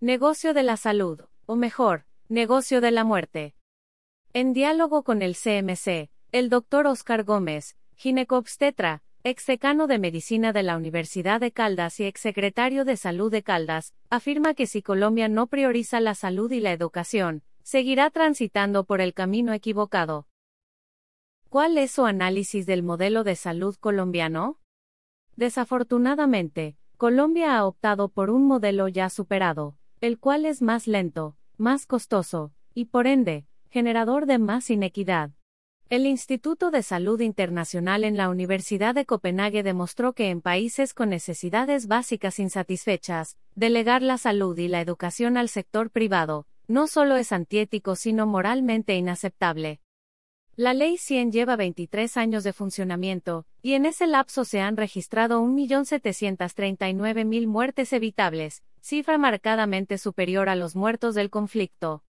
Negocio de la salud, o mejor, negocio de la muerte. En diálogo con el CMC, el doctor Oscar Gómez, ginecobstetra, exdecano de Medicina de la Universidad de Caldas y exsecretario de Salud de Caldas, afirma que si Colombia no prioriza la salud y la educación, seguirá transitando por el camino equivocado. ¿Cuál es su análisis del modelo de salud colombiano? Desafortunadamente, Colombia ha optado por un modelo ya superado, el cual es más lento, más costoso, y por ende, generador de más inequidad. El Instituto de Salud Internacional en la Universidad de Copenhague demostró que en países con necesidades básicas insatisfechas, delegar la salud y la educación al sector privado, no solo es antiético sino moralmente inaceptable. La Ley 100 lleva 23 años de funcionamiento, y en ese lapso se han registrado 1.739.000 muertes evitables, cifra marcadamente superior a los muertos del conflicto.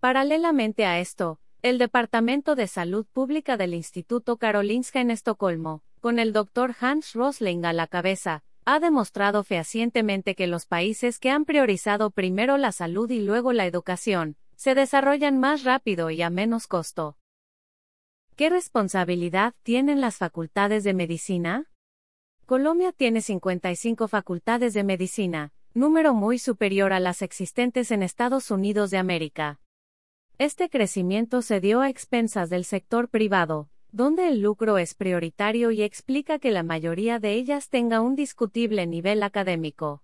Paralelamente a esto, el Departamento de Salud Pública del Instituto Karolinska en Estocolmo, con el Dr. Hans Rosling a la cabeza, ha demostrado fehacientemente que los países que han priorizado primero la salud y luego la educación, se desarrollan más rápido y a menos costo. ¿Qué responsabilidad tienen las facultades de medicina? Colombia tiene 55 facultades de medicina, número muy superior a las existentes en Estados Unidos de América. Este crecimiento se dio a expensas del sector privado, donde el lucro es prioritario y explica que la mayoría de ellas tenga un discutible nivel académico.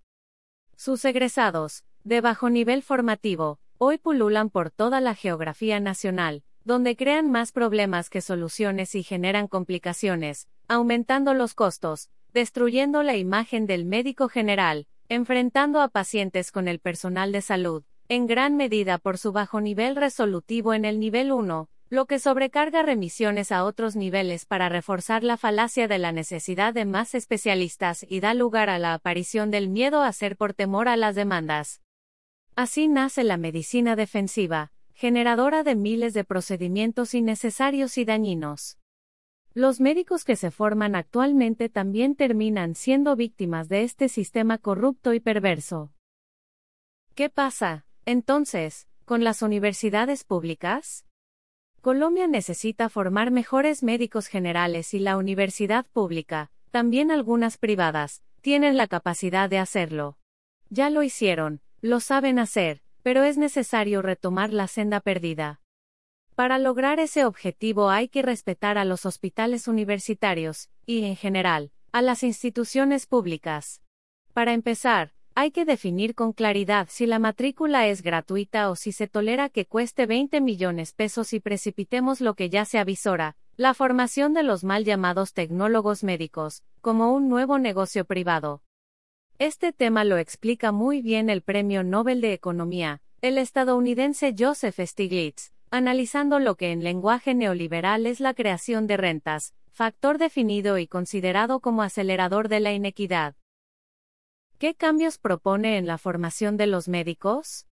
Sus egresados, de bajo nivel formativo, hoy pululan por toda la geografía nacional, donde crean más problemas que soluciones y generan complicaciones, aumentando los costos, destruyendo la imagen del médico general, enfrentando a pacientes con el personal de salud, en gran medida por su bajo nivel resolutivo en el nivel 1, lo que sobrecarga remisiones a otros niveles para reforzar la falacia de la necesidad de más especialistas y da lugar a la aparición del miedo a ser por temor a las demandas. Así nace la medicina defensiva, generadora de miles de procedimientos innecesarios y dañinos. Los médicos que se forman actualmente también terminan siendo víctimas de este sistema corrupto y perverso. ¿Qué pasa, entonces, con las universidades públicas? Colombia necesita formar mejores médicos generales y la universidad pública, también algunas privadas, tienen la capacidad de hacerlo. Ya lo hicieron, lo saben hacer, pero es necesario retomar la senda perdida. Para lograr ese objetivo hay que respetar a los hospitales universitarios, y en general, a las instituciones públicas. Para empezar, hay que definir con claridad si la matrícula es gratuita o si se tolera que cueste 20 millones pesos y precipitemos lo que ya se avisora, la formación de los mal llamados tecnólogos médicos, como un nuevo negocio privado. Este tema lo explica muy bien el Premio Nobel de Economía, el estadounidense Joseph Stiglitz, analizando lo que en lenguaje neoliberal es la creación de rentas, factor definido y considerado como acelerador de la inequidad. ¿Qué cambios propone en la formación de los médicos?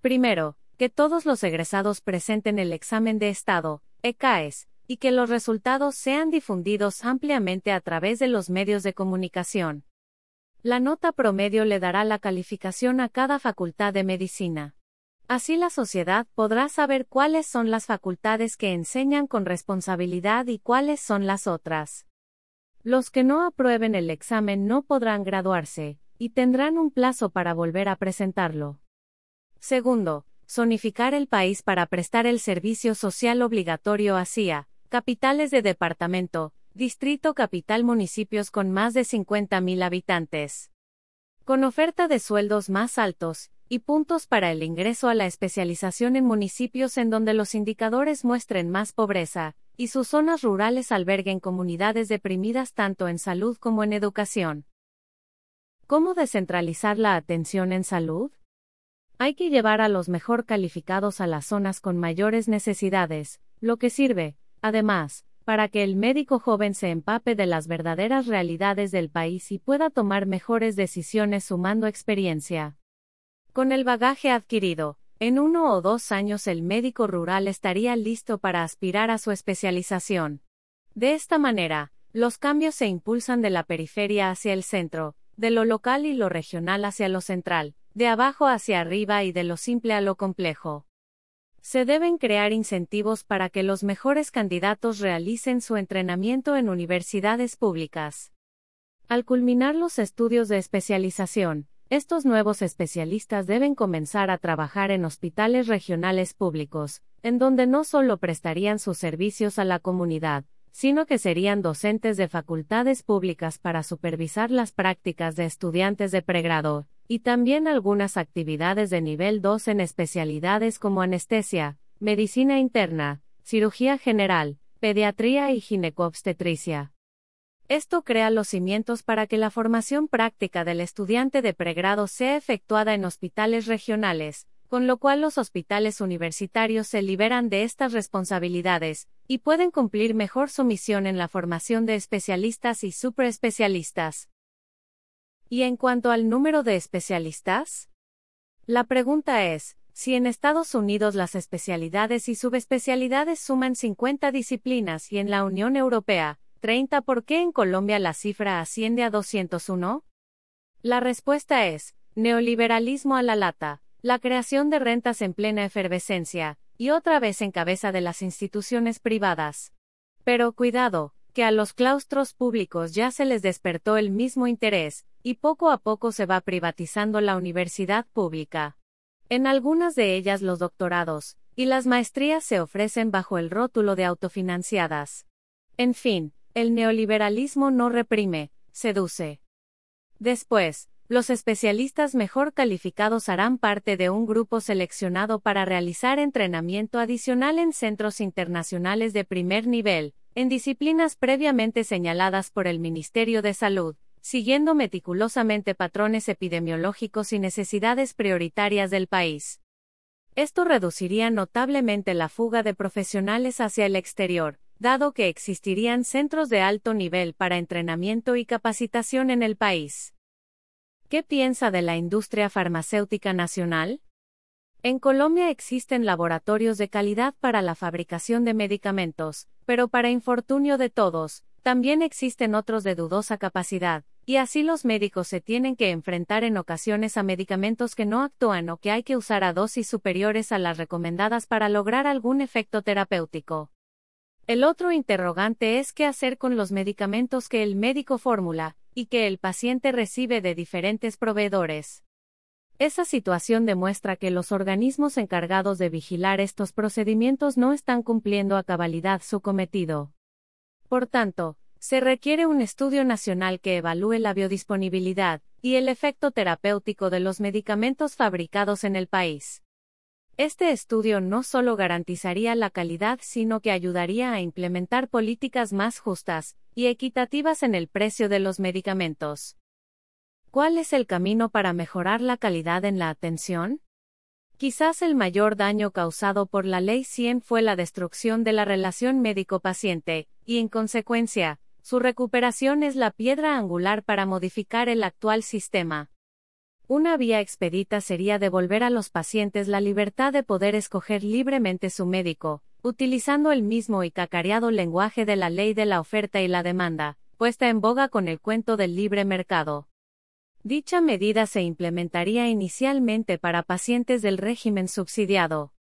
Primero, que todos los egresados presenten el examen de Estado, ECAES, y que los resultados sean difundidos ampliamente a través de los medios de comunicación. La nota promedio le dará la calificación a cada facultad de medicina. Así la sociedad podrá saber cuáles son las facultades que enseñan con responsabilidad y cuáles son las otras. Los que no aprueben el examen no podrán graduarse, y tendrán un plazo para volver a presentarlo. Segundo, zonificar el país para prestar el servicio social obligatorio hacia capitales de departamento, Distrito Capital municipios con más de 50.000 habitantes. Con oferta de sueldos más altos, y puntos para el ingreso a la especialización en municipios en donde los indicadores muestren más pobreza, y sus zonas rurales alberguen comunidades deprimidas tanto en salud como en educación. ¿Cómo descentralizar la atención en salud? Hay que llevar a los mejor calificados a las zonas con mayores necesidades, lo que sirve, además, para que el médico joven se empape de las verdaderas realidades del país y pueda tomar mejores decisiones sumando experiencia. Con el bagaje adquirido, en uno o dos años el médico rural estaría listo para aspirar a su especialización. De esta manera, los cambios se impulsan de la periferia hacia el centro, de lo local y lo regional hacia lo central, de abajo hacia arriba y de lo simple a lo complejo. Se deben crear incentivos para que los mejores candidatos realicen su entrenamiento en universidades públicas. Al culminar los estudios de especialización, estos nuevos especialistas deben comenzar a trabajar en hospitales regionales públicos, en donde no solo prestarían sus servicios a la comunidad, sino que serían docentes de facultades públicas para supervisar las prácticas de estudiantes de pregrado, y también algunas actividades de nivel 2 en especialidades como anestesia, medicina interna, cirugía general, pediatría y ginecoobstetricia. Esto crea los cimientos para que la formación práctica del estudiante de pregrado sea efectuada en hospitales regionales, con lo cual los hospitales universitarios se liberan de estas responsabilidades, y pueden cumplir mejor su misión en la formación de especialistas y superespecialistas. ¿Y en cuanto al número de especialistas? La pregunta es, si en Estados Unidos las especialidades y subespecialidades suman 50 disciplinas y en la Unión Europea, 30, ¿por qué en Colombia la cifra asciende a 201? La respuesta es, neoliberalismo a la lata, la creación de rentas en plena efervescencia, y otra vez en cabeza de las instituciones privadas. Pero cuidado, que a los claustros públicos ya se les despertó el mismo interés, y poco a poco se va privatizando la universidad pública. En algunas de ellas los doctorados, y las maestrías se ofrecen bajo el rótulo de autofinanciadas. En fin, el neoliberalismo no reprime, seduce. Después, los especialistas mejor calificados harán parte de un grupo seleccionado para realizar entrenamiento adicional en centros internacionales de primer nivel, en disciplinas previamente señaladas por el Ministerio de Salud, siguiendo meticulosamente patrones epidemiológicos y necesidades prioritarias del país. Esto reduciría notablemente la fuga de profesionales hacia el exterior, dado que existirían centros de alto nivel para entrenamiento y capacitación en el país. ¿Qué piensa de la industria farmacéutica nacional? En Colombia existen laboratorios de calidad para la fabricación de medicamentos, pero para infortunio de todos, también existen otros de dudosa capacidad, y así los médicos se tienen que enfrentar en ocasiones a medicamentos que no actúan o que hay que usar a dosis superiores a las recomendadas para lograr algún efecto terapéutico. El otro interrogante es qué hacer con los medicamentos que el médico fórmula, y que el paciente recibe de diferentes proveedores. Esa situación demuestra que los organismos encargados de vigilar estos procedimientos no están cumpliendo a cabalidad su cometido. Por tanto, se requiere un estudio nacional que evalúe la biodisponibilidad y el efecto terapéutico de los medicamentos fabricados en el país. Este estudio no solo garantizaría la calidad, sino que ayudaría a implementar políticas más justas y equitativas en el precio de los medicamentos. ¿Cuál es el camino para mejorar la calidad en la atención? Quizás el mayor daño causado por la Ley 100 fue la destrucción de la relación médico-paciente, y en consecuencia, su recuperación es la piedra angular para modificar el actual sistema. Una vía expedita sería devolver a los pacientes la libertad de poder escoger libremente su médico, utilizando el mismo y cacareado lenguaje de la ley de la oferta y la demanda, puesta en boga con el cuento del libre mercado. Dicha medida se implementaría inicialmente para pacientes del régimen subsidiado.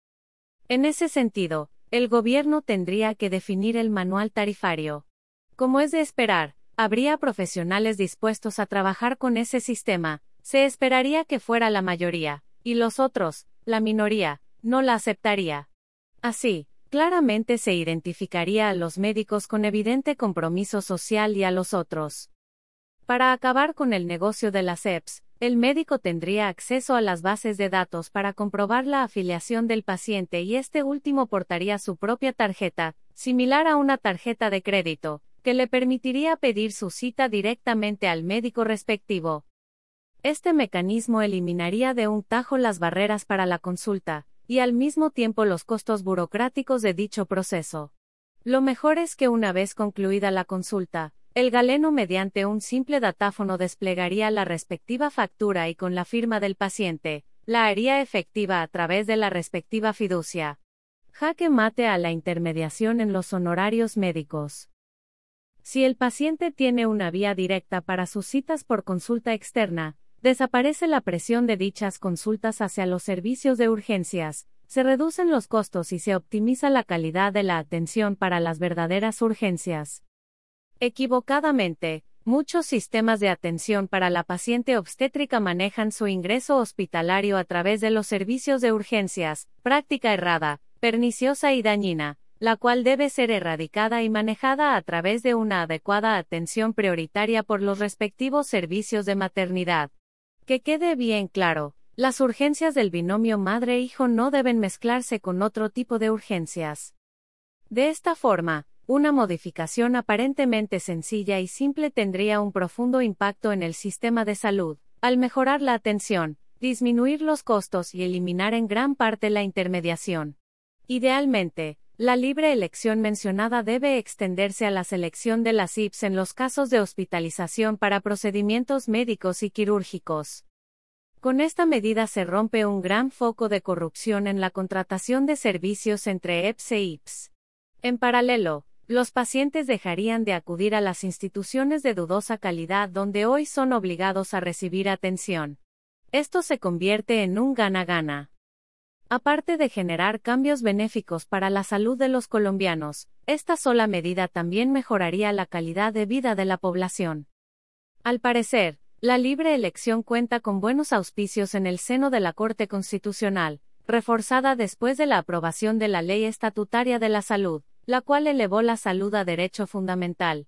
En ese sentido, el gobierno tendría que definir el manual tarifario. Como es de esperar, habría profesionales dispuestos a trabajar con ese sistema, se esperaría que fuera la mayoría, y los otros, la minoría, no la aceptaría. Así, claramente se identificaría a los médicos con evidente compromiso social y a los otros. Para acabar con el negocio de las EPS, el médico tendría acceso a las bases de datos para comprobar la afiliación del paciente y este último portaría su propia tarjeta, similar a una tarjeta de crédito, que le permitiría pedir su cita directamente al médico respectivo. Este mecanismo eliminaría de un tajo las barreras para la consulta, y al mismo tiempo los costos burocráticos de dicho proceso. Lo mejor es que una vez concluida la consulta, el galeno mediante un simple datáfono desplegaría la respectiva factura y con la firma del paciente, la haría efectiva a través de la respectiva fiducia. Jaque mate a la intermediación en los honorarios médicos. Si el paciente tiene una vía directa para sus citas por consulta externa, desaparece la presión de dichas consultas hacia los servicios de urgencias, se reducen los costos y se optimiza la calidad de la atención para las verdaderas urgencias. Equivocadamente, muchos sistemas de atención para la paciente obstétrica manejan su ingreso hospitalario a través de los servicios de urgencias, práctica errada, perniciosa y dañina, la cual debe ser erradicada y manejada a través de una adecuada atención prioritaria por los respectivos servicios de maternidad. Que quede bien claro, las urgencias del binomio madre-hijo no deben mezclarse con otro tipo de urgencias. De esta forma, una modificación aparentemente sencilla y simple tendría un profundo impacto en el sistema de salud, al mejorar la atención, disminuir los costos y eliminar en gran parte la intermediación. Idealmente, la libre elección mencionada debe extenderse a la selección de las IPS en los casos de hospitalización para procedimientos médicos y quirúrgicos. Con esta medida se rompe un gran foco de corrupción en la contratación de servicios entre EPS e IPS. En paralelo, los pacientes dejarían de acudir a las instituciones de dudosa calidad donde hoy son obligados a recibir atención. Esto se convierte en un gana-gana. Aparte de generar cambios benéficos para la salud de los colombianos, esta sola medida también mejoraría la calidad de vida de la población. Al parecer, la libre elección cuenta con buenos auspicios en el seno de la Corte Constitucional, reforzada después de la aprobación de la Ley Estatutaria de la Salud, la cual elevó la salud a derecho fundamental.